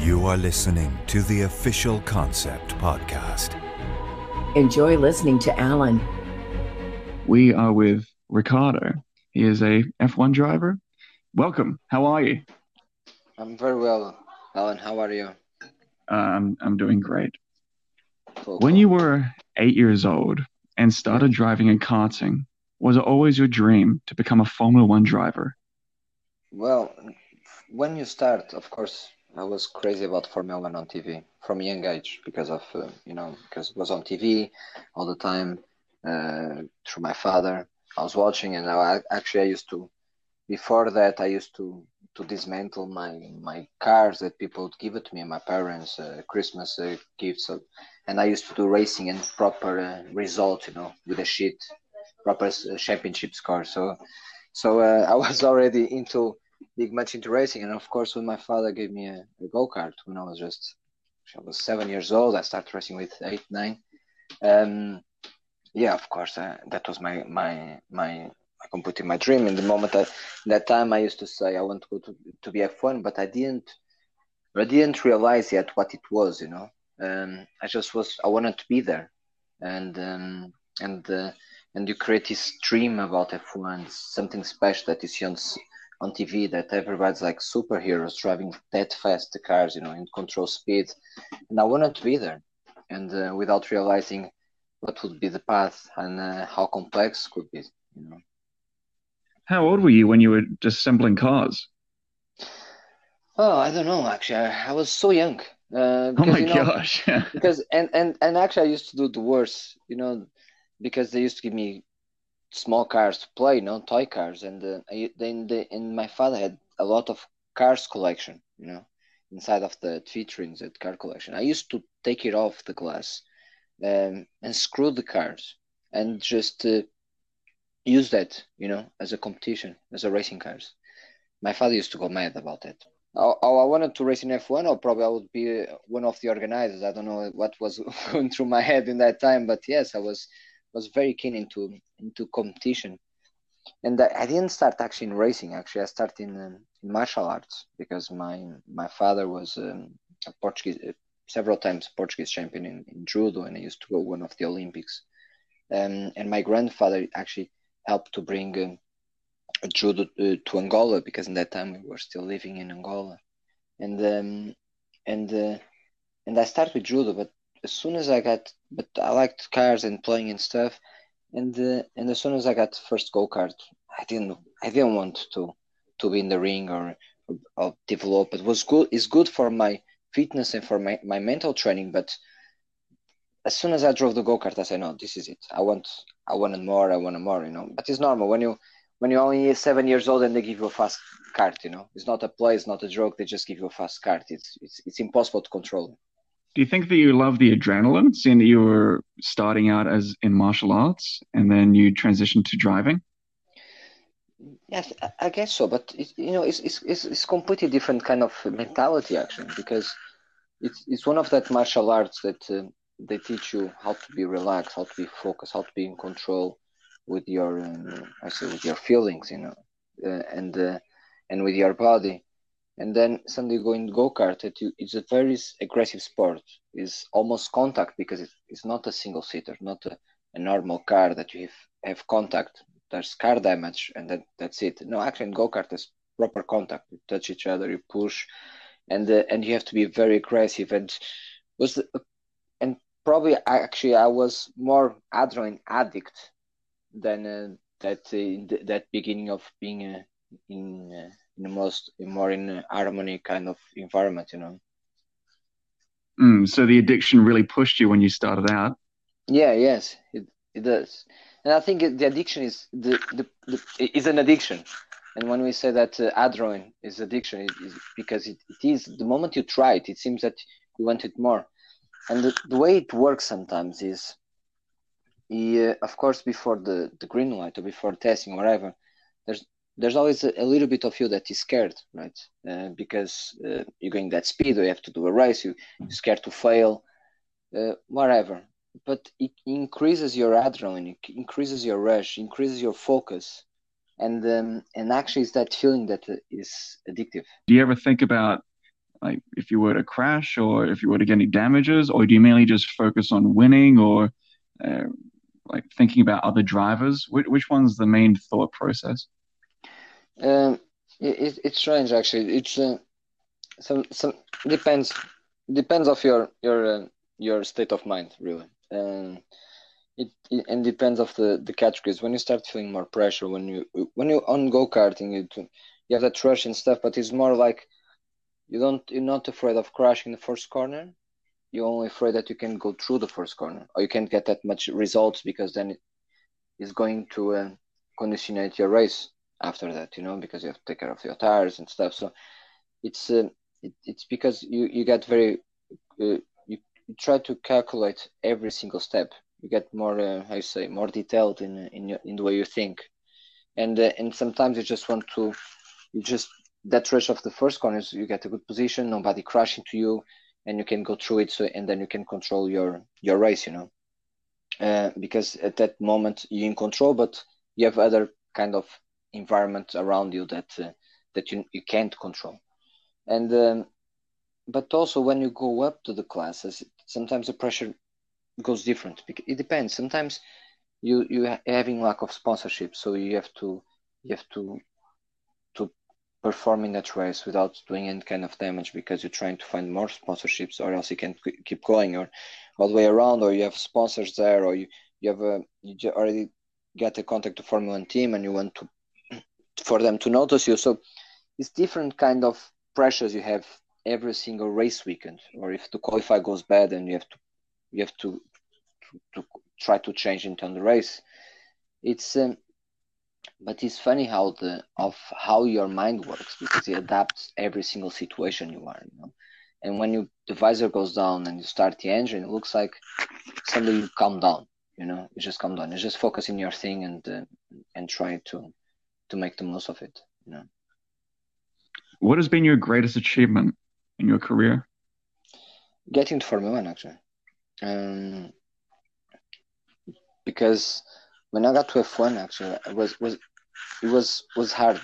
You are listening to the official Concept Podcast. Enjoy listening to Alan. We are with Ricardo. He is a F1 driver. Welcome. How are you? I'm very well, Alan. How are you? Uh, I'm I'm doing great. Cool, When you were eight years old and started driving and karting, was it always your dream to become a Formula One driver? Well, when you start, of course, I was crazy about Formula One on TV from young age because of, uh, you know, because it was on TV all the time uh, through my father. I was watching, and I actually I used to. Before that, I used to to dismantle my my cars that people would give it to me, my parents, uh, Christmas uh, gifts, and I used to do racing and proper uh, result, you know, with a sheet, proper uh, championship score. So, so I was already into big much into racing, and of course, when my father gave me a, a go kart when I was just I was seven years old, I started racing with eight nine. Um, yeah, of course, uh, that was my my my. I completed my dream. In the moment, I, that time, I used to say I want to go to, to be F1, but I didn't. I didn't realize yet what it was. You know, um, I just was. I wanted to be there, and um, and uh, and you create this dream about F1, something special that you see on on TV that everybody's like superheroes driving that fast the cars, you know, in control speed, and I wanted to be there, and uh, without realizing what would be the path and uh, how complex could be, you know. How old were you when you were just assembling cars? Oh, I don't know. Actually, I, I was so young. Uh, Oh my you know, gosh. because and and and actually, I used to do the worst. You know, because they used to give me small cars to play, you know, toy cars, and uh, I, then the and my father had a lot of cars collection, you know, inside of the vitrines at car collection. I used to take it off the glass, um, and screw the cars, and just uh, use that, you know, as a competition, as a racing cars. My father used to go mad about that. Oh, oh, I wanted to race in F1, or probably I would be one of the organizers. I don't know what was going through my head in that time, but yes, I was was very keen into into competition. And I didn't start actually in racing. Actually, I started in, um, in martial arts because my my father was um, a Portuguese, uh, several times Portuguese champion in, in judo, and I used to go one of the Olympics. Um, and my grandfather actually helped to bring um, judo uh, to Angola because in that time we were still living in Angola, and um, and uh, and I started with judo, but as soon as I got, but I liked cars and playing and stuff, and uh, and as soon as I got first go kart, I didn't I didn't want to to be in the ring or or develop. It was good. It's good for my fitness and for my, my mental training, but as soon as I drove the go kart, I said, no, this is it. I want I wanted more. I wanted more. You know, but it's normal when you when you're only seven years old and they give you a fast kart. You know, it's not a play. It's not a joke. They just give you a fast kart. It's it's it's impossible to control. Do you think that you love the adrenaline, seeing that you were starting out as in martial arts and then you transitioned to driving? Yes, I guess so, but it, you know, it's, it's it's it's completely different kind of mentality actually, because it's it's one of that martial arts that uh, they teach you how to be relaxed, how to be focused, how to be in control with your um, I say with your feelings, you know, uh, and uh, and with your body, and then suddenly go in go kart. It, it's a very aggressive sport. It's almost contact because it, it's not a single seater, not a, a normal car that you have have contact. There's car damage, and that that's it. No, actually, in go kart, there's proper contact. You touch each other, you push, and uh, and you have to be very aggressive. And was the, and probably actually I was more adrenaline addict than uh, that uh, that beginning of being uh, in uh, in the most more in harmony kind of environment. You know. Mm, so the addiction really pushed you when you started out. Yeah, yes, it, it does. And I think the addiction is the, the, the is an addiction. And when we say that uh, adrenaline is addiction, it is because it, it is the moment you try it, it seems that you want it more. And the, the way it works sometimes is, yeah, of course, before the, the green light or before testing, whatever, there's there's always a, a little bit of you that is scared, right? Uh, because uh, you're going that speed, or you have to do a race, you, you're scared to fail, uh, whatever. But it increases your adrenaline, it increases your rush, increases your focus, and um, and actually, it's that feeling that uh, addictive. Do you ever think about like if you were to crash or if you were to get any damages, or do you mainly just focus on winning or uh, like thinking about other drivers? Which, which one's the main thought process? Um, it, it's strange actually. It's uh, some some depends depends of your your uh, your state of mind really. Um, it, it, and depends of the the categories. When you start feeling more pressure, when you when you on go karting, you you have that rush and stuff, but it's more like you don't you're not afraid of crashing the first corner. You're only afraid that you can go through the first corner, or you can't get that much results because then it is going to uh, conditionate your race after that. You know, because you have to take care of your tires and stuff. So it's uh, it, it's because you you get very uh, you, try to calculate every single step. You get more uh, how you say more detailed in in your, in the way you think, and uh, and sometimes you just want to you just that rush of the first corners you get a good position nobody crashing to you and you can go through it so and then you can control your your race you know uh, because at that moment you're in control but you have other kind of environment around you that uh, that you, you can't control. And um, but also when you go up to the classes sometimes the pressure goes different. It depends. Sometimes you you having lack of sponsorship so you have to you have to to perform in that race without doing any kind of damage because you're trying to find more sponsorships or else you can keep going. Or all the way around or you have sponsors there or you, you have a you already get a contact to formula one team and you want to for them to notice you. So it's different kind of pressures you have every single race weekend or if the qualify goes bad and you have to you have to to, to try to change into the race. It's um, but it's funny how the of how your mind works because it adapts every single situation you are you know? And when you the visor goes down and you start the engine it looks like suddenly you calm down you know? You just calm down. You just focus in your thing and uh, and try to to make the most of it you know what has been your greatest achievement in your career getting to formula one actually um because when I got to F1, actually, it was was it was was hard.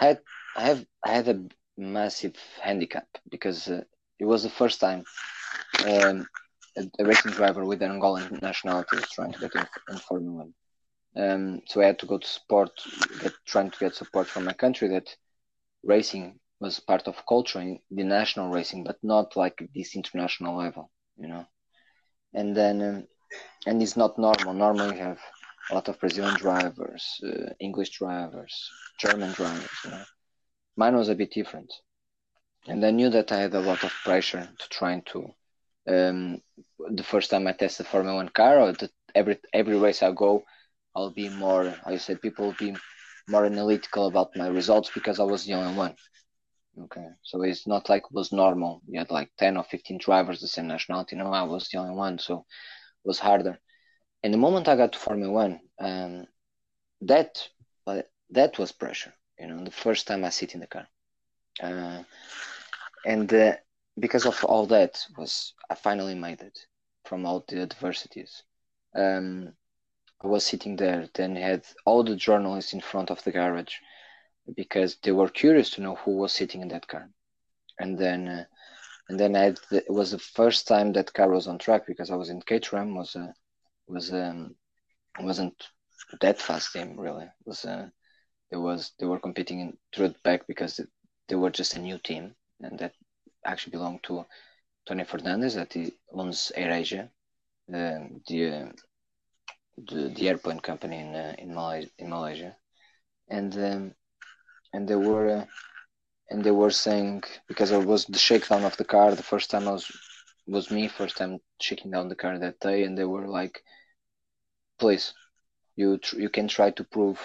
I had I have I had a massive handicap because uh, it was the first time um, a, a, racing driver with an Angolan nationality was trying to get in, in Formula One. Um, so I had to go to support, get, trying to get support from my country that racing was part of culture in the national racing, but not like this international level, you know. And then, um, and it's not normal. Normally, you have a lot of Brazilian drivers, uh, English drivers, German drivers. You know. Mine was a bit different, and I knew that I had a lot of pressure to trying to. Um, the first time I tested Formula One car, or the, every every race I go, I'll be more. I said people will be more analytical about my results because I was the only one. Okay, so it's not like it was normal. You had like ten or fifteen drivers the same nationality. No, I was the only one, so it was harder. And the moment I got to Formula One, um, that uh, that was pressure. You know, the first time I sit in the car, uh, and uh, because of all that, was I finally made it from all the adversities. Um, I was sitting there, then had all the journalists in front of the garage because they were curious to know who was sitting in that car, and then. Uh, and then I the, it was the first time that car was on track because I was in Caterham was a was um wasn't that fast team really. It was uh, it was they were competing in through the back because they were just a new team and that actually belonged to Tony Fernandes that he owns AirAsia, uh, the, uh, the the airplane company in uh, in Malaysia, in Malaysia, and um, and they were uh, and they were saying because it was the shakedown of the car the first time I was was me first time shaking down the car that day, and they were like, "Please, you tr- you can try to prove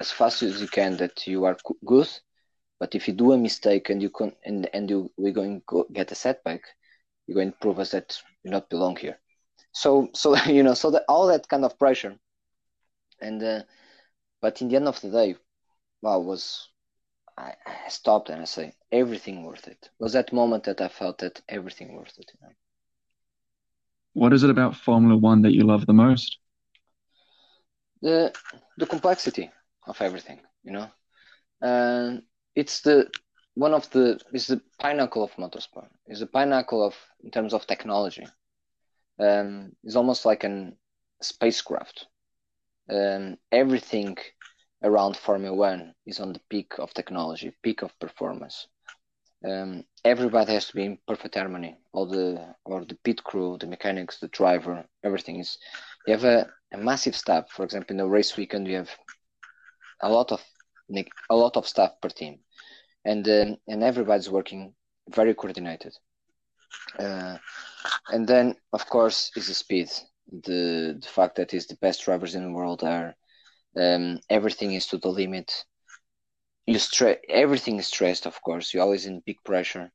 as fast as you can that you are good, but if you do a mistake and you can and and you we're going to get a setback, you're going to prove us that you not belong here." So so you know so that all that kind of pressure, and uh, but in the end of the day, well, was I, I stopped and I say everything worth it. it. Was that moment that I felt that everything worth it. You know? What is it about Formula One that you love the most? The the complexity of everything, you know. And it's the one of the is the pinnacle of motorsport. Is the pinnacle of in terms of technology. Um, it's almost like an spacecraft. Um, everything around Formula One is on the peak of technology, peak of performance. Um, everybody has to be in perfect harmony. All the or the pit crew, the mechanics, the driver, everything is. You have a, a massive staff. For example, in the race weekend, you have a lot of a lot of staff per team, and um, and everybody's working very coordinated. Uh, and then, of course, is the speed. The the fact that is the best drivers in the world are um, everything is to the limit. You stress everything is stressed, of course. You're always in big pressure.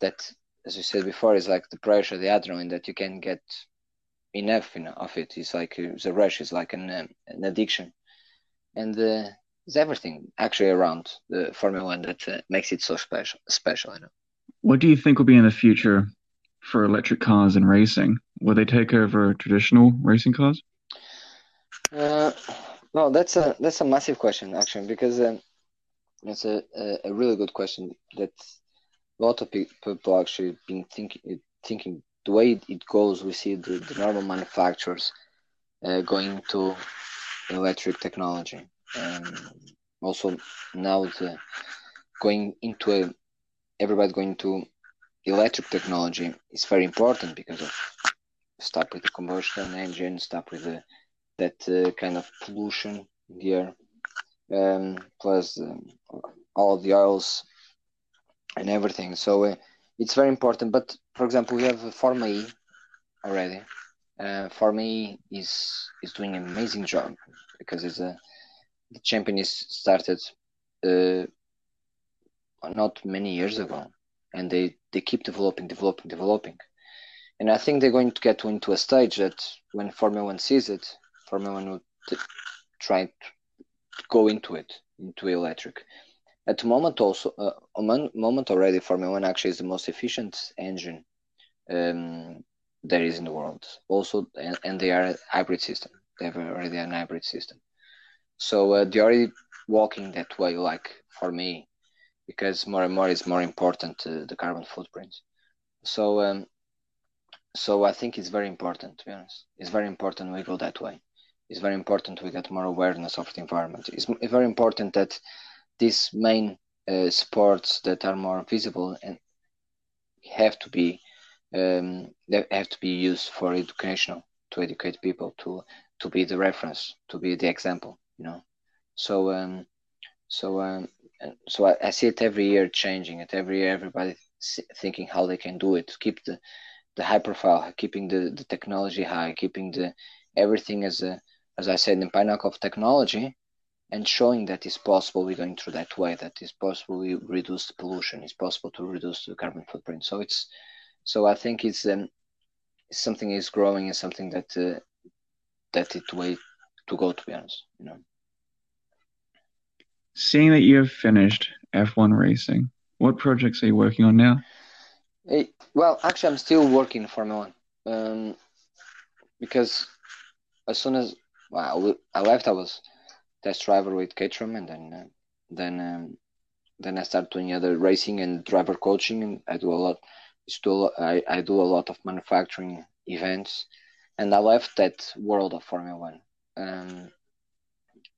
That, as you said before, is like the pressure, the adrenaline that you can get enough of it. It's like it's a rush. It's like an um, an addiction, and uh, it's everything actually around the Formula One that uh, makes it so special. Special, I know. What do you think will be in the future for electric cars and racing? Will they take over traditional racing cars? Uh, no, that's a that's a massive question actually because um, it's a, a, really good question that a lot of people actually been thinking thinking the way it goes. We see the, the normal manufacturers uh, going to electric technology. and also now the going into a everybody going to electric technology is very important because of stop with the combustion engine, stop with the that uh, kind of pollution in here, um, plus um, all the oils and everything. So uh, it's very important. But for example, we have Formula E already. Uh, Formula E is is doing an amazing job because it's a the champion is started uh, not many years ago, and they they keep developing, developing, developing. And I think they're going to get into a stage that when Formula One sees it, Formula One would try to go into it, into electric. At the moment, also, uh, moment already, Formula One actually is the most efficient engine um, there is in the world. Also, and, and they are a hybrid system. They have already an hybrid system. So uh, they're already walking that way, like for me, because more and more is more important the carbon footprint. So, um, so I think it's very important. To be honest, it's very important we go that way it's very important we get more awareness of the environment. It's, it's very important that these main uh, sports that are more visible and have to be um, they have to be used for educational to educate people to to be the reference to be the example you know so um so um so I, I see it every year changing it every year everybody thinking how they can do it keep the the high profile keeping the the technology high keeping the everything as a as I said, in pinnacle of technology and showing that it's possible we're going through that way, that it's possible we reduce the pollution, it's possible to reduce the carbon footprint. So it's so I think it's um, something is growing and something that uh, that it way to go to be honest, you know. Seeing that you have finished F1 racing, what projects are you working on now? Hey, well, actually, I'm still working Formula One um, because as soon as well, I left. I was test driver with Caterham, and then uh, then um, then I started doing other racing and driver coaching, and I do a lot. Still, I, I do a lot of manufacturing events, and I left that world of Formula One, um,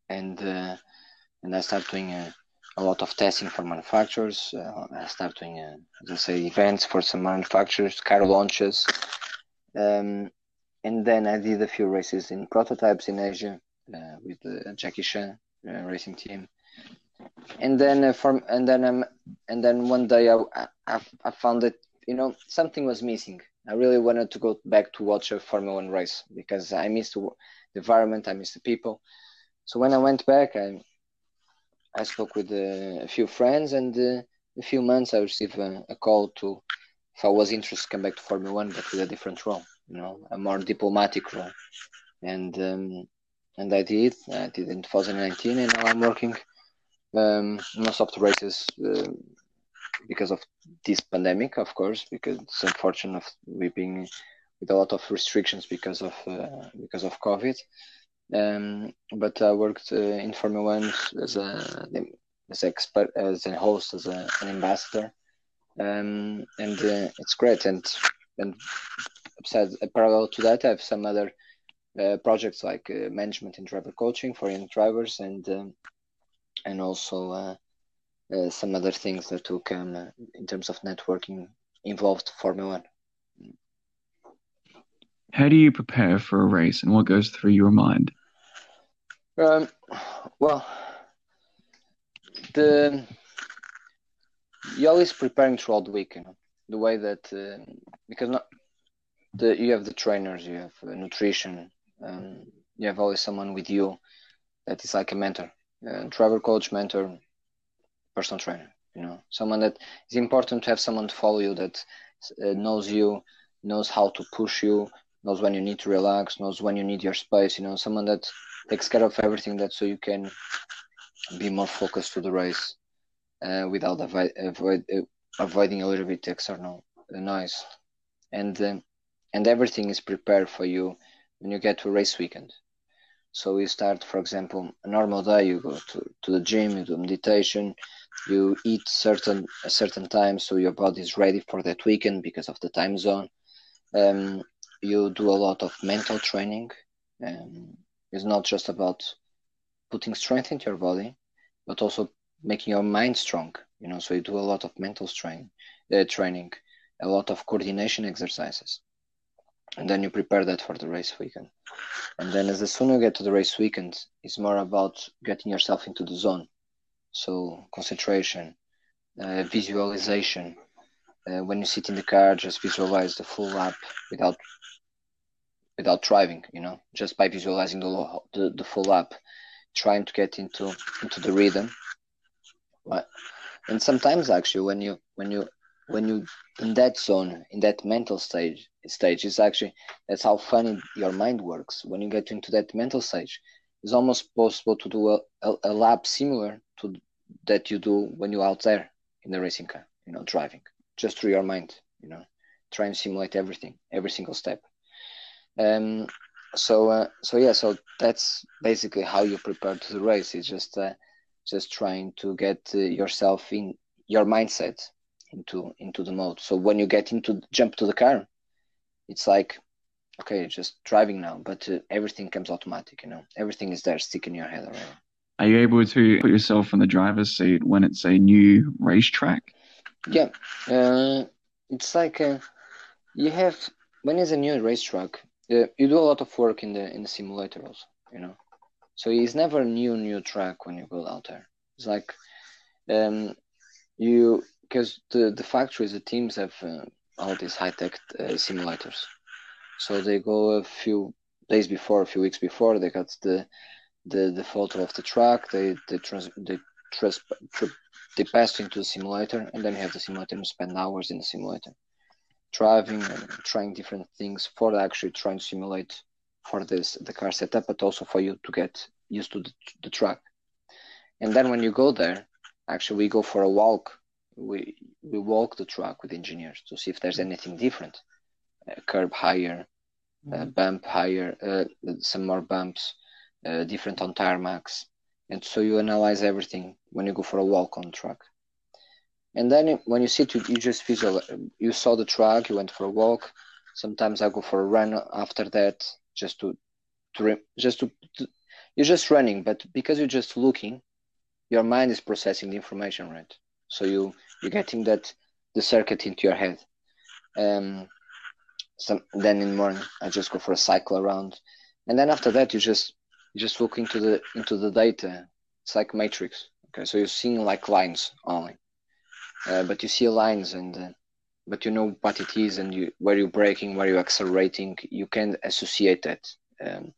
and uh, and I started doing a, a, lot of testing for manufacturers. Uh, I started doing, uh, as I say, events for some manufacturers, car launches, um, and then I did a few races in prototypes in Asia uh, with the Jackie Chan uh, racing team. And then uh, from and then um, and then one day I, I, I found that you know something was missing. I really wanted to go back to watch a Formula One race because I missed the environment, I missed the people. So when I went back, I I spoke with uh, a few friends, and uh, a few months I received a, a, call to if I was interested to come back to Formula One, but with a different role you know, a more diplomatic role. And um, and I did. I did in 2019, and now I'm working um, most of the races uh, because of this pandemic, of course, because it's unfortunate we've been with a lot of restrictions because of uh, because of COVID. Um, but I worked uh, in Formula One as a as expert, as a host, as a, an ambassador, um, and uh, it's great. And and besides, parallel to that, I have some other uh, projects like management and driver coaching for young drivers, and um, and also uh, some other things that will come uh, in terms of networking involved Formula One. How do you prepare for a race, and what goes through your mind? Um, well, the you're always preparing throughout the week, you know, the way that uh, because not the you have the trainers, you have uh, nutrition, um, you have always someone with you that is like a mentor, uh, driver coach, mentor, personal trainer. You know, someone that is important to have someone to follow you that uh, knows you, knows how to push you, knows when you need to relax, knows when you need your space. You know, someone that takes care of everything that so you can be more focused to the race uh, without avoid, uh, avoiding a little bit external noise, and um, and everything is prepared for you when you get to race weekend. So you start, for example, a normal day. You go to, to the gym, you do meditation, you eat certain a certain time, so your body is ready for that weekend because of the time zone. Um, you do a lot of mental training. Um, it's not just about putting strength into your body, but also making your mind strong. You know, so you do a lot of mental strain, uh, training, a lot of coordination exercises, and then you prepare that for the race weekend. And then, as soon as you get to the race weekend, it's more about getting yourself into the zone. So concentration, uh, visualization. Uh, when you sit in the car, just visualize the full lap without without driving. You know, just by visualizing the the, the full lap, trying to get into into the rhythm Right. And sometimes actually when you when you when you in that zone, in that mental stage stage, is actually that's how funny your mind works. When you get into that mental stage, it's almost possible to do a, a, a lap similar to that you do when you're out there in the racing car, you know, driving, just through your mind, you know, try and simulate everything, every single step. Um, so, uh, so yeah, so that's basically how you prepare to the race. It's just uh, just trying to get uh, yourself in your mindset into into the mode. So when you get into jump to the car, it's like okay, just driving now, but uh, everything comes automatic. You know, everything is there, stick in your head already. Are you able to put yourself in the driver's seat when it's a new racetrack? Yeah, uh, it's like uh, you have when it's a new racetrack, you do a lot of work in the in the simulator also. You know, so it's never new new track when you go out there. It's like um, you because the the factories, the teams have uh, all these high tech uh, simulators. So they go a few days before, a few weeks before, they got the the, the photo of the track. They they trans they trans they pass into the simulator, and then you have the simulator and spend hours in the simulator, driving and trying different things for actually trying to simulate for this the car setup, but also for you to get used to the, the track. And then when you go there, actually we go for a walk. We we walk the track with engineers to see if there's anything different, a curb higher, a bump higher, uh, some more bumps, uh, different on tarmacs, and so you analyze everything when you go for a walk on track. And then when you sit, you, you just visual. You saw the track, you went for a walk. Sometimes I go for a run after that, just to to just to, to you're just running but because you're just looking your mind is processing the information right? So you you're getting that the circuit into your head. Um some then in the morning i just go for a cycle around. And then after that you just you just look into the into the data. It's like matrix. Okay so you're seeing like lines only uh, but you see lines and uh, but you know what it is and you where you're braking where you're accelerating you can associate that. Um,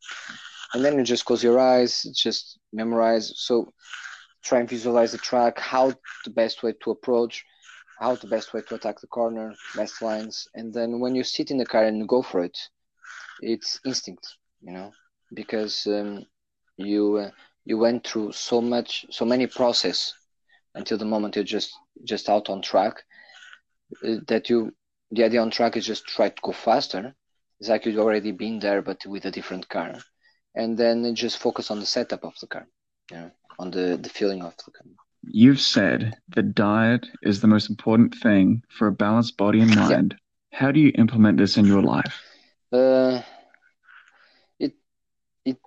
and then you just close your eyes just memorize. So try and visualize the track how the best way to approach how the best way to attack the corner best lines. And then when you sit in the car and go for it it's instinct you know because um, you uh, you went through so much so many process until the moment you're just just out on track uh, that you the idea on track is just try to go faster it's like you've already been there but with a different car and then just focus on the setup of the car, you know, on the the feeling of the car. You've said that diet is the most important thing for a balanced body and Yeah. mind. How do you implement this in your life? Uh, it it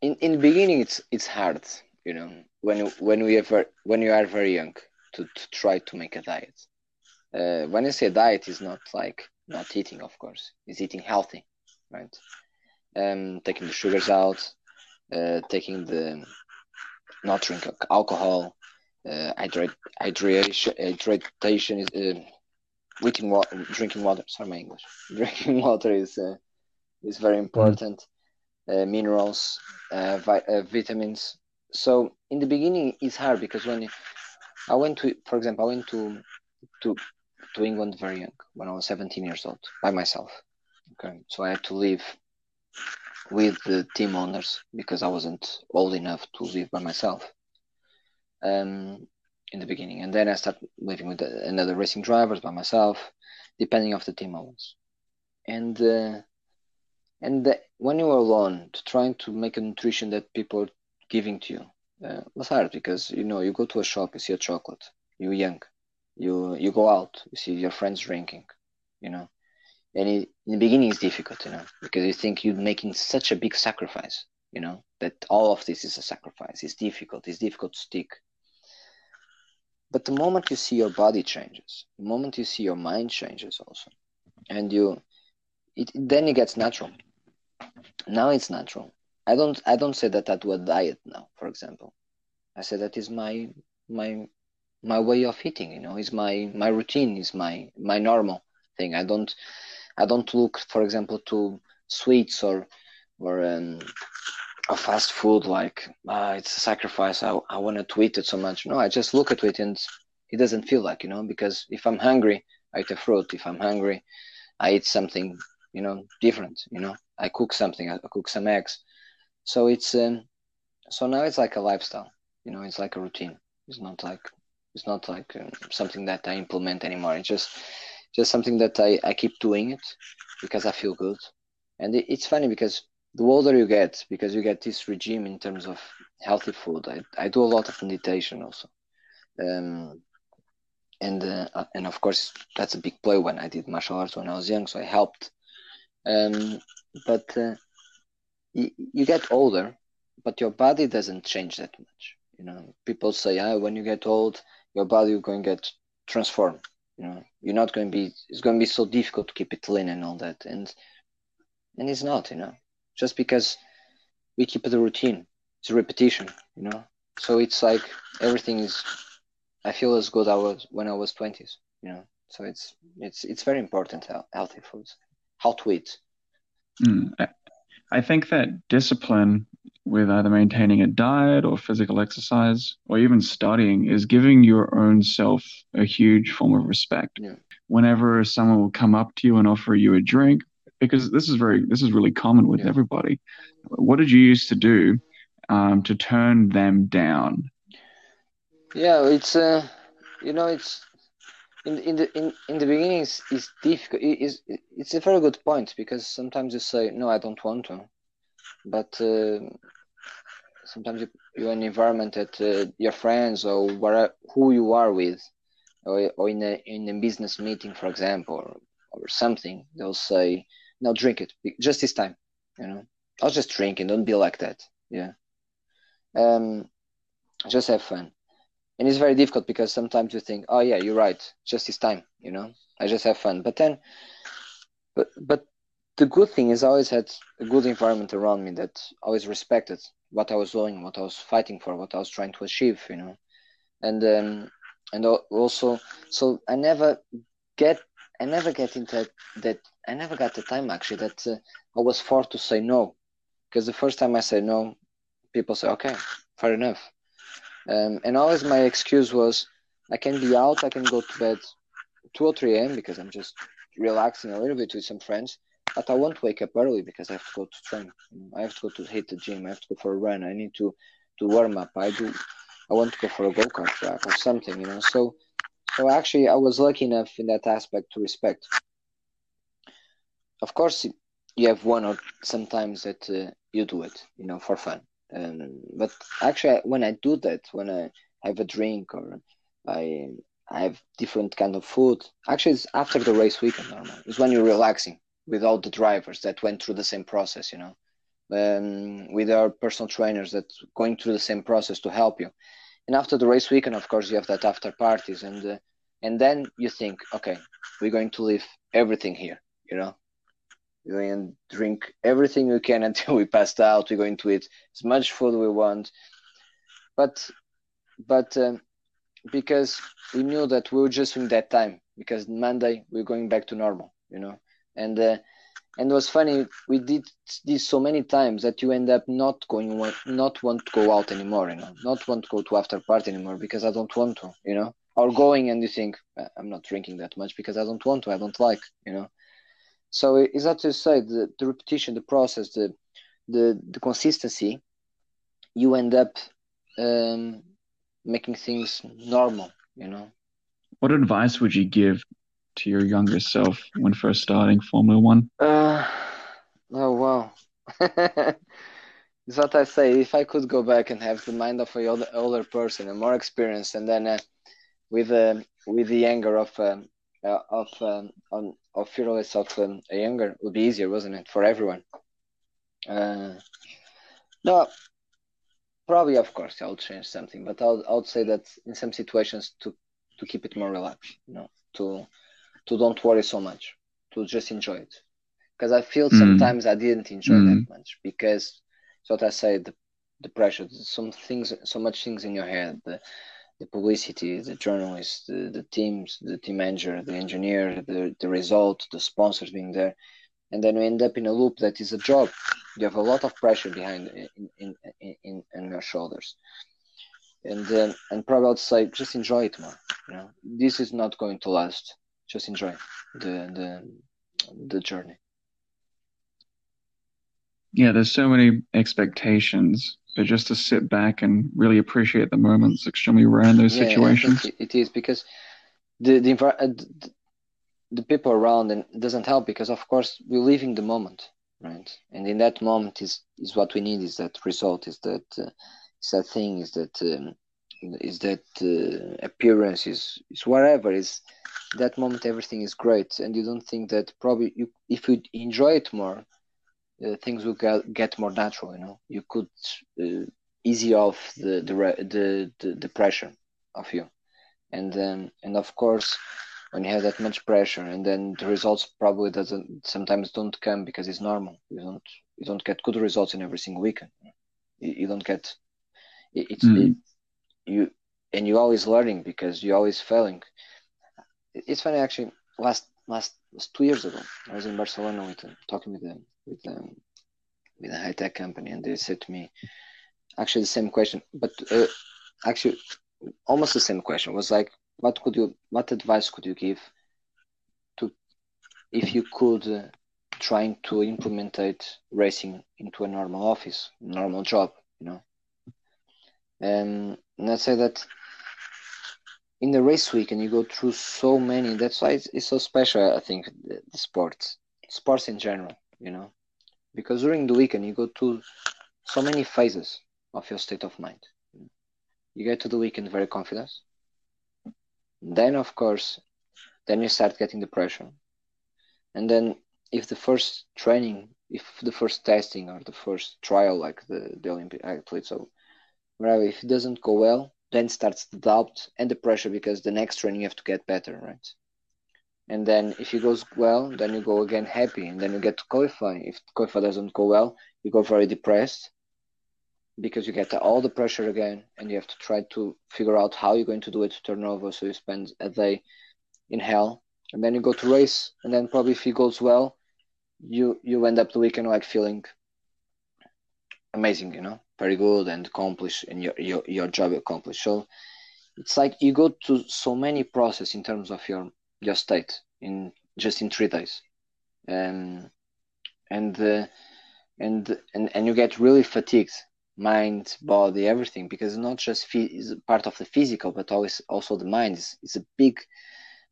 in in the beginning it's it's hard, you know, when when we are when you are very young to to try to make a diet. Uh, when I say diet, is not like not eating, of course, it's eating healthy, right? Um, taking the sugars out, uh, taking the not drink alcohol, uh, hydrate hydration hydration is uh, drinking water, drinking water. Sorry, my English. Drinking water is uh, is very important. Uh, minerals, uh, vi uh, vitamins. So in the beginning, it's hard because when I went to, for example, I went to to to England very young, when I was 17 years old, by myself. Okay, so I had to live with the team owners because I wasn't old enough to live by myself. Um, in the beginning, and then I started living with another racing drivers by myself, depending of the team was. And uh, and the, when you are alone, trying to make a nutrition that people giving to you uh, hard because you know you go to a shop, you see a chocolate, you're young, you you go out, you see your friends drinking, you know, and it, in the beginning it's difficult, you know, because you think you're making such a big sacrifice, you know, that all of this is a sacrifice. It's difficult. It's difficult to stick. But the moment you see your body changes, the moment you see your mind changes also, and you, it then it gets natural. Now it's natural. I don't I don't say that I do a diet now, for example. I say that is my my my way of eating, you know, is my my routine, is my my normal thing. I don't I don't look, for example, to sweets or or um, a fast food like ah, it's a sacrifice. I I wanted to eat it so much. No, I just look at it and it doesn't feel like, you know, because if I'm hungry, I eat a fruit. If I'm hungry, I eat something, you know, different. You know, I cook something. I cook some eggs. So it's um, so now it's like a lifestyle. You know, it's like a routine. It's not like it's not like um, something that I implement anymore. It's just just something that I I keep doing it because I feel good. And it, it's funny because the older you get, because you get this regime in terms of healthy food. I I do a lot of meditation also. Um, and uh, and of course that's a big play when I did martial arts when I was young, so I helped. Um, but uh, you, you get older, but your body doesn't change that much. You know, people say, ah, when you get old, your body is going to get transformed. You know, you're not going to be. It's going to be so difficult to keep it lean and all that, and and it's not. You know, just because we keep the routine, it's repetition. You know, so it's like everything is I feel as good I was when I was twenties, you know. So it's it's it's very important healthy foods, how to eat. Mm. I think that discipline with either maintaining a diet or physical exercise or even studying is giving your own self a huge form of respect. Yeah. Whenever someone will come up to you and offer you a drink, because this is very this is really common with Yeah. everybody. What did you used to do um, to turn them down? Yeah, it's uh, you know, it's in in the in, in the beginning it's, it's difficult. It, it's it's a very good point because sometimes you say no, I don't want to, but uh, sometimes you, you're in an environment that uh, your friends or where who you are with, or or in a in a business meeting, for example, or, or something, they'll say, no, drink it just this time, you know. I'll just drink and don't be like that. Yeah. Um, just have fun and it's very difficult because sometimes you think oh yeah you're right. Just this time you know? I just have fun. But then but but the good thing is i always had a good environment around me that always respected what i was doing what i was fighting for what i was trying to achieve you know? And um and also so i never get i never get into that, i never got the time actually that uh, i was forced to say no. Because the first time i said no people say okay fair enough um, and always my excuse was I can be out, I can go to bed 2 or 3 a.m. because I'm just relaxing a little bit with some friends, but I won't wake up early because I have to go to train. I have to go to hit the gym, I have to go for a run, I need to, to warm up. I do I want to go for a go-kart track or something, you know. So so actually I was lucky enough in that aspect to respect. Of course you have one or sometimes that uh, you do it, you know, for fun. Um, but actually, when I do that, when I have a drink or I I have different kind of food. Actually, it's after the race weekend. Normal. It's when you're relaxing with all the drivers that went through the same process. You know, um, with our personal trainers that going through the same process to help you. And after the race weekend, of course, you have that after parties, and uh, and then you think, okay, we're going to leave everything here. You know, going drink everything we can until we passed out. We're going to eat as much food we want, but but um, because we knew that we were just in that time because Monday we're going back to normal, you know, and uh, and it was funny we did this so many times that you end up not going not want to go out anymore you know? Not want to go to after party anymore because i don't want to you know? Or going and you think i'm not drinking that much because i don't want to i don't like you know so it's that to say the, the repetition the process the the the consistency you end up um, making things normal you know what advice would you give to your younger self when first starting Formula One? Uh, oh wow. it's what I say. If I could go back and have the mind of a older, older person a more experienced, and then uh, with uh, with the anger of um, uh, of um, on of fearless of um, a younger would be easier, wasn't it, for everyone? Uh, no, probably of course I'll change something, but I'll I'll say that in some situations to to keep it more relaxed, you know, to to don't worry so much, to just enjoy it. Because I feel mm. sometimes I didn't enjoy mm. that much because, so what I say, the, the pressure, some things, so much things in your head, the, the publicity, the journalists, the, the teams, the team manager, the engineer, the, the result, the sponsors being there. And then you end up in a loop that is a job. You have a lot of pressure behind in, in, in, in, in your shoulders and uh, and probably I'd say just enjoy it more. You know, this is not going to last just enjoy the the the journey. Yeah, there's so many expectations, but just to sit back and really appreciate the moments extremely rare in those yeah, situations. it is because the the, uh, the the people around and doesn't help because of course we're living the moment, right? And in that moment is is what we need is that result is that uh, is that thing is that um, is that uh, appearance is is whatever is that moment everything is great and you don't think that probably you if you enjoy it more uh, things will get, get more natural you know you could uh, easy off the the, the the, the pressure of you and then and of course when you have that much pressure and then the results probably doesn't sometimes don't come because it's normal you don't you don't get good results in every single weekend you, you don't get it, it's mm. it, you and you're always learning because you're always failing it's funny actually. Last last was two years ago. I was in Barcelona with them, talking with them with them with a high tech company, and they said to me, actually the same question, but uh, actually almost the same question was like, what could you, what advice could you give to if you could uh, trying to implement racing into a normal office, normal job, you know? Um, and I say that in the race week and you go through so many that's why it's, it's so special i think the, the, sports sports in general you know? Because during the weekend you go through so many phases of your state of mind. You get to the weekend very confident. Then of course then you start getting the pressure and then if the first training if the first testing or the first trial like the, the olympic uh, athletes so whatever if it doesn't go well then starts the doubt and the pressure because the next training you have to get better, right? And then if it goes well, then you go again happy, and then you get to qualify. If qualify doesn't go well, you go very depressed because you get all the pressure again, and you have to try to figure out how you're going to do it to turn over. So you spend a day in hell, and then you go to race, and then probably if it goes well, you you end up the weekend like feeling amazing, you know, very good and accomplished and your, your, your job accomplished. So it's like you go to so many process in terms of your your state in just in three days, um, and uh, and and and you get really fatigued, mind, body, everything, because not just is part of the physical, but always also the mind is is a big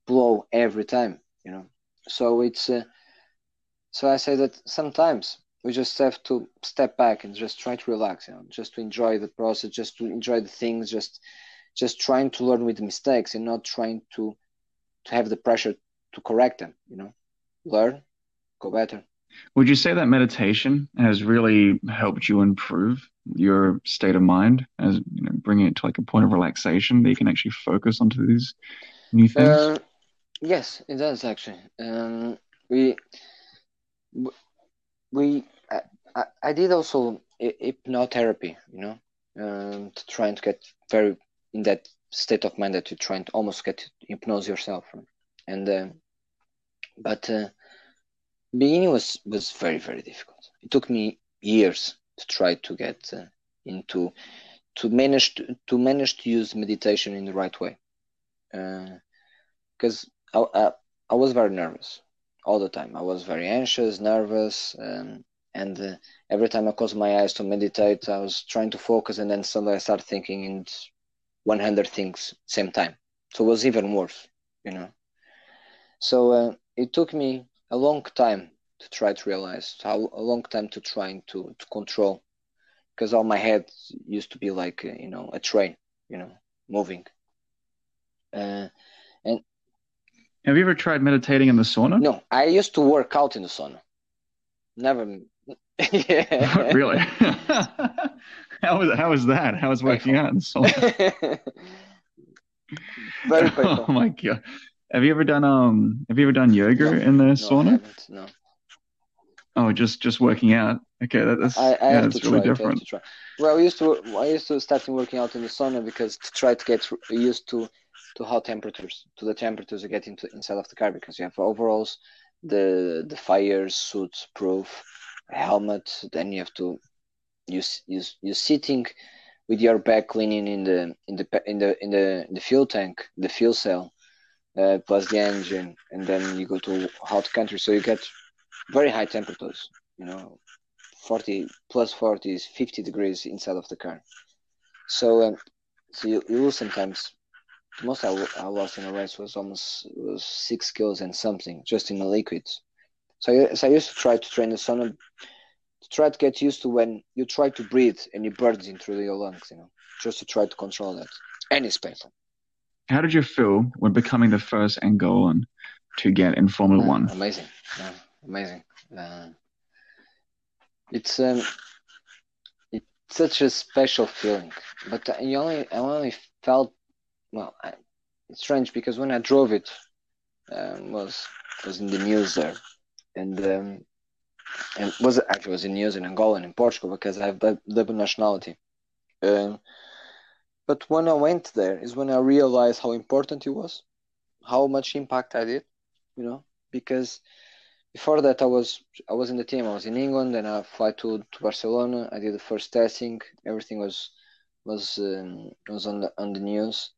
blow every time, you know. So it's uh, so I say that sometimes we just have to step back and just try to relax you know just to enjoy the process just to enjoy the things just just trying to learn with mistakes and not trying to to have the pressure to correct them. You know, learn, go better. Would you say that meditation has really helped you improve your state of mind, as you know, bringing it to like a point of relaxation that you can actually focus onto these new things? Uh, yes, it does actually. Um, we we I, I did also hypnotherapy, you know, um, to trying to get very in that state of mind that you're trying to almost get hypnose yourself, and uh, but uh, beginning was was very very difficult. It took me years to try to get uh, into to manage to, to, manage to use meditation in the right way because uh, I, I, I was very nervous all the time. I was very anxious, nervous, um, and uh, every time I closed my eyes to meditate, I was trying to focus, and then suddenly I started thinking in 100 things same time. So it was even worse, you know. So uh, it took me a long time to try to realize how a long time to trying to, to control because all my head used to be like uh, you know a train you know moving uh, and have you ever tried meditating in the sauna no i used to work out in the sauna never yeah. really how was how was that how was working out in the sauna very painful. oh my god have you ever done um have you ever done yoga no, in the no, sauna no Oh, just just working out. Okay, that, that's I, I yeah, that's really try, different. Well, I used to I used to start working out in the sauna because to try to get used to to hot temperatures, to the temperatures you get into inside of the car because you have overalls, the the fire suit proof, helmet. Then you have to use use you sitting with your back leaning in the in the in the in the in the fuel tank, the fuel cell, uh, plus the engine, and then you go to hot country, so you get very high temperatures, you know, 40 plus 40s, 50 degrees inside of the car. So, um, so you, you lose sometimes. The most I, I lost in a race was almost was six kilos and something just in the liquids. So, I, so I used to try to train the sauna to try to get used to when you try to breathe and it burns into your lungs, you know, just to try to control that. And it's painful. How did you feel when becoming the first Angolan to get in Formula One? Amazing. Yeah amazing. Uh, it's um, it's such a special feeling, but I only I only felt well. I, it's strange because when I drove it, um, was was in the news there, and um, and was actually was in news in Angola and in Portugal because I have double nationality. Um, but when I went there is when I realized how important it was, how much impact I did, you know, because before that, I was I was in the team. I was in England, and I fly to, to Barcelona. I did the first testing. Everything was was um, was on the on the news.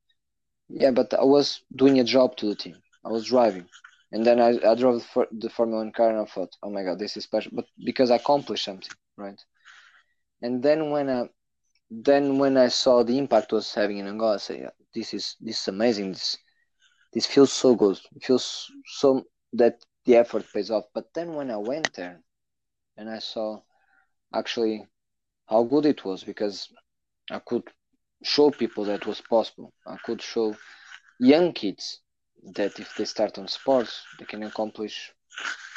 Yeah, but I was doing a job to the team. I was driving, and then I, I drove the, the Formula One car, and I thought, oh my god, this is special. But because I accomplished something, right? And then when I then when I saw the impact was having in Angola, I said, yeah, this is this is amazing. This this feels so good. It feels so that the effort pays off. But then when I went there and I saw actually how good it was because I could show people that was possible. I could show young kids that if they start on sports, they can accomplish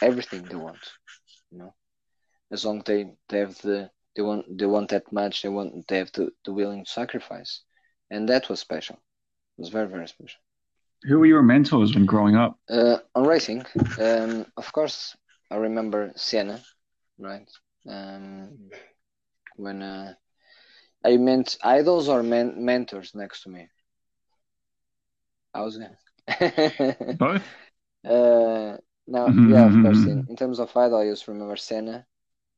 everything they want. You know, as long as they, they have the they want they want that much, they want they have the, the willing to sacrifice, and that was special. It was very very special. Who were your mentors when growing up? Uh, on racing, um, of course, I remember Senna, right? Um, when uh, I meant idols or men- mentors next to me. I was both. Uh, now, mm-hmm, yeah, of mm-hmm, course. In, mm-hmm. in terms of idol, I just remember Senna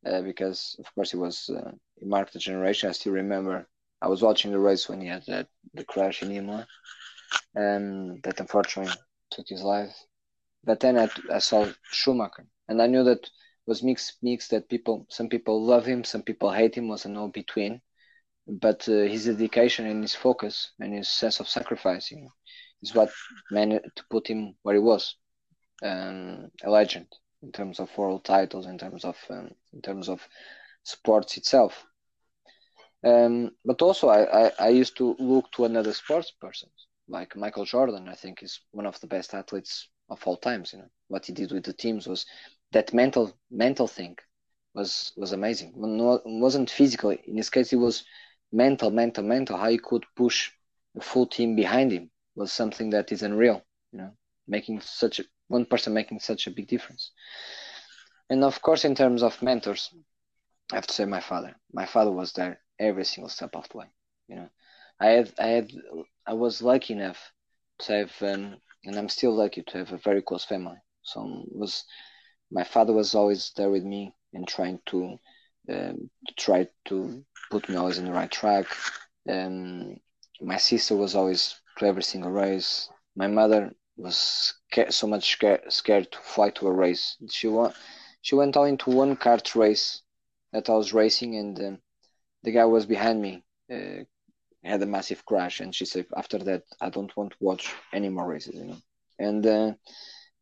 uh, because, of course, he was uh, he marked a generation. I still remember. I was watching the race when he had that the crash in Imola um, that unfortunately took his life. But then I, I saw Schumacher, and I knew that was mixed mixed that people some people love him, some people hate him, was an all between, But uh, his dedication and his focus and his sense of sacrificing is what managed to put him where he was, um, a legend in terms of world titles, in terms of um, in terms of sports itself. Um, but also, I, I, I used to look to another sports person, like Michael Jordan. I think is one of the best athletes of all times. You know what he did with the teams was that mental mental thing was was amazing. Wasn't physical. In his case, it was mental, mental, mental. How he could push a full team behind him was something that is unreal. You know, making such a, one person making such a big difference. And of course, in terms of mentors, I have to say my father. My father was there every single step of the way. You know, I had, I had, I was lucky enough to have, um, and I'm still lucky to have a very close family. So was, my father was always there with me and trying to, um, try to put me always in the right track. Um, my sister was always every single race. My mother was so much scared, scared to fly to a race. She went, she went out into one kart race that I was racing, and um, the guy was behind me uh, had a massive crash and she said after that i don't want to watch any more races you know and uh,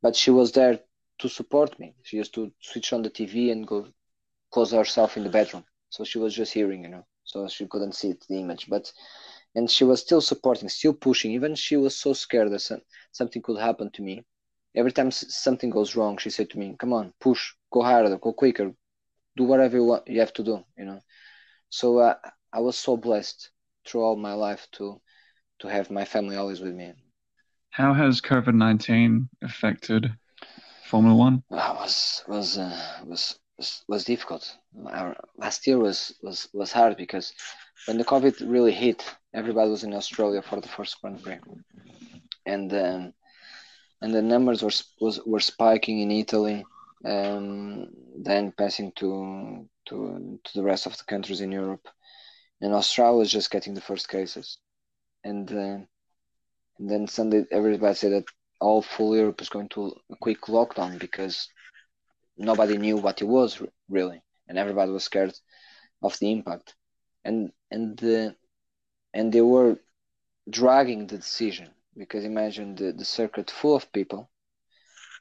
but she was there to support me she used to switch on the tv and go close herself in the bedroom so she was just hearing you know so she couldn't see the image but and she was still supporting still pushing even she was so scared that something could happen to me every time something goes wrong she said to me come on push go harder go quicker do whatever you, want, you have to do you know so uh, I was so blessed throughout my life to to have my family always with me. How has COVID nineteen affected Formula One? Uh, was was uh, was was difficult. Our, last year was was was hard because when the COVID really hit, everybody was in Australia for the first Grand Prix, and um, and the numbers were was were spiking in Italy, um, then passing to to to the rest of the countries in Europe, and Australia was just getting the first cases, and uh, and then Sunday everybody said that all full Europe is going to a quick lockdown because nobody knew what it was really, and everybody was scared of the impact, and and the and they were dragging the decision because imagine the, the circuit full of people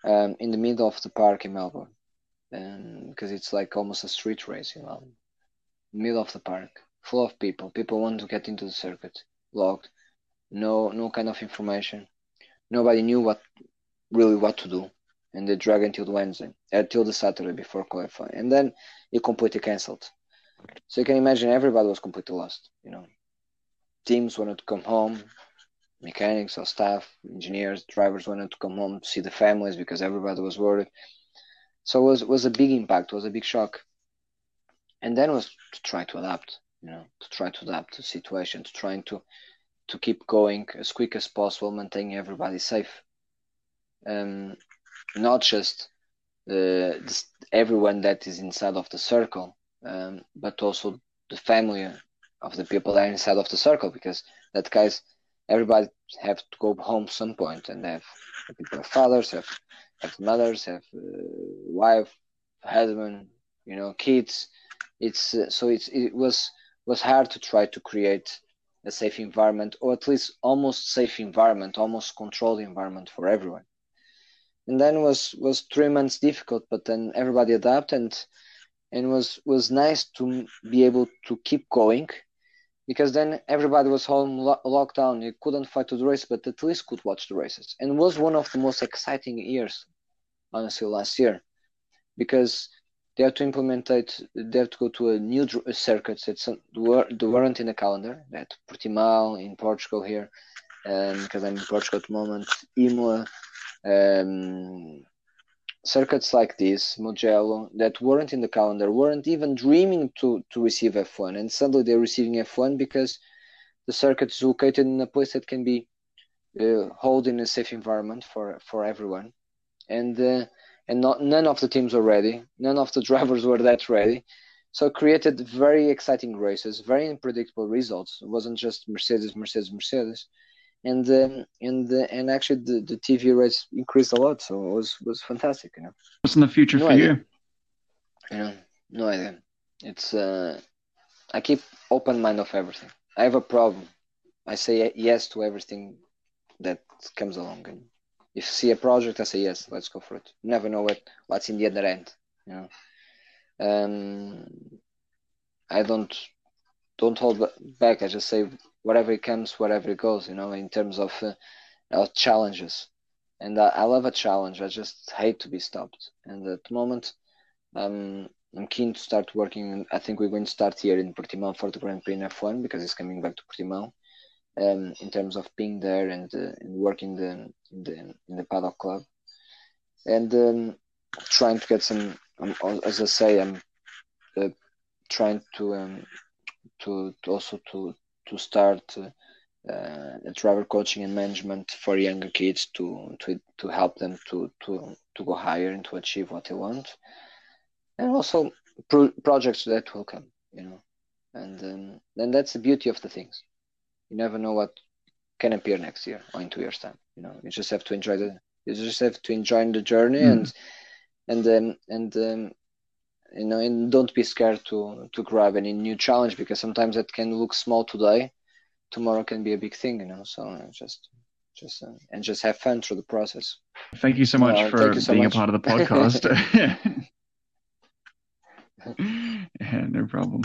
um, in the middle of the park in Melbourne because it's like almost a street race, you know, middle of the park, full of people. People want to get into the circuit, locked, no no kind of information. Nobody knew what really what to do, and they drag until Wednesday, until uh, the Saturday before qualifying, and then it completely cancelled. So you can imagine everybody was completely lost. You know, teams wanted to come home, mechanics or staff, engineers, drivers wanted to come home, to see the families because everybody was worried. So it was was a big impact, was a big shock. And then was to try to adapt, you know, to try to adapt to the situation, to trying to to keep going as quick as possible, maintaining everybody safe. Um, not just uh, everyone that is inside of the circle, um, but also the family of the people that are inside of the circle, because that guys, everybody have to go home some point, and have people have fathers, have have mothers, have uh, wife, husband, you know, kids. It's uh, so it's it was was hard to try to create a safe environment, or at least almost safe environment, almost controlled environment for everyone. And then was was three months difficult, but then everybody adapted, and and was was nice to be able to keep going because then everybody was home lo- locked down. You couldn't fight to the race, but at least could watch the races. And was one of the most exciting years, honestly, last year, because they have to implement it. They have to go to a new dr- circuit that they weren't in the calendar. That Portimao in Portugal here, and because um, I'm in Portugal at the moment. Imola. Um, circuits like this, Mugello, that weren't in the calendar, weren't even dreaming to, to receive F1, and suddenly they're receiving F1 because the circuit is located in a place that can be uh, held in a safe environment for, for everyone. And uh, and not, none of the teams were ready, none of the drivers were that ready. So created very exciting races, very unpredictable results. It wasn't just Mercedes, Mercedes, Mercedes and um, and uh, and actually the, the TV rates increased a lot, so it was was fantastic. You know, what's in the future no for idea. you? You know, no idea. It's uh, I keep open mind of everything. I have a problem. I say yes to everything that comes along, and if you see a project, I say yes, let's go for it. You never know what what's in the other end. You know, um, I don't don't hold back. I just say whatever it comes, whatever it goes. You know, in terms of uh, challenges, and I, I, love a challenge. I just hate to be stopped. And at the moment, um, I'm keen to start working. I think we're going to start here in Portimão for the Grand Prix in F1 because it's coming back to Portimão. Um, in terms of being there and, uh, and working the, in the in the paddock club, and um, trying to get some. Um, as I say, I'm uh, trying to, um, to to also to to start uh, uh, driver coaching and management for younger kids to to to help them to to to go higher and to achieve what they want and also pro- projects that will come, you know, and um, and that's the beauty of the things. You never know what can appear next year or in two years' time. You know, you just have to enjoy the you just have to enjoy the journey mm. and and um, and um, you know and don't be scared to to grab any new challenge because sometimes it can look small today, tomorrow can be a big thing. You know, so just just uh, and just have fun through the process. Thank you so much uh, for so being much. a part of the podcast. yeah, no problem.